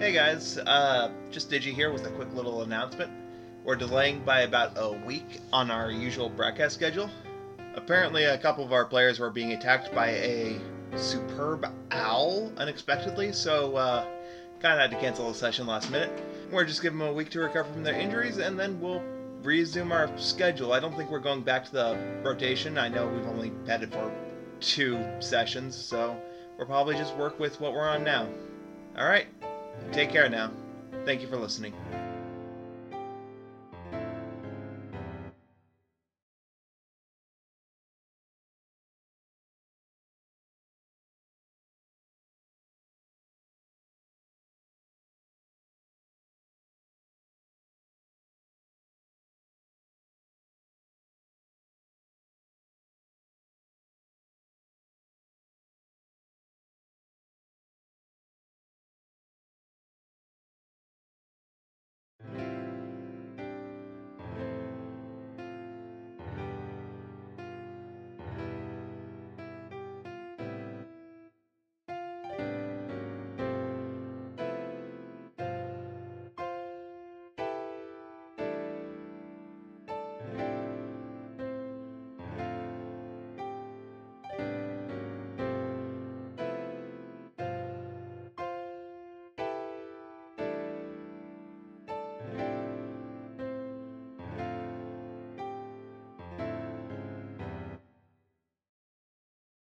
Hey guys, uh, just Digi here with a quick little announcement. We're delaying by about a week on our usual broadcast schedule. Apparently, a couple of our players were being attacked by a superb owl unexpectedly, so uh, kind of had to cancel the session last minute. We're just giving them a week to recover from their injuries, and then we'll resume our schedule. I don't think we're going back to the rotation. I know we've only had it for two sessions, so we'll probably just work with what we're on now. All right. Take care now. Thank you for listening.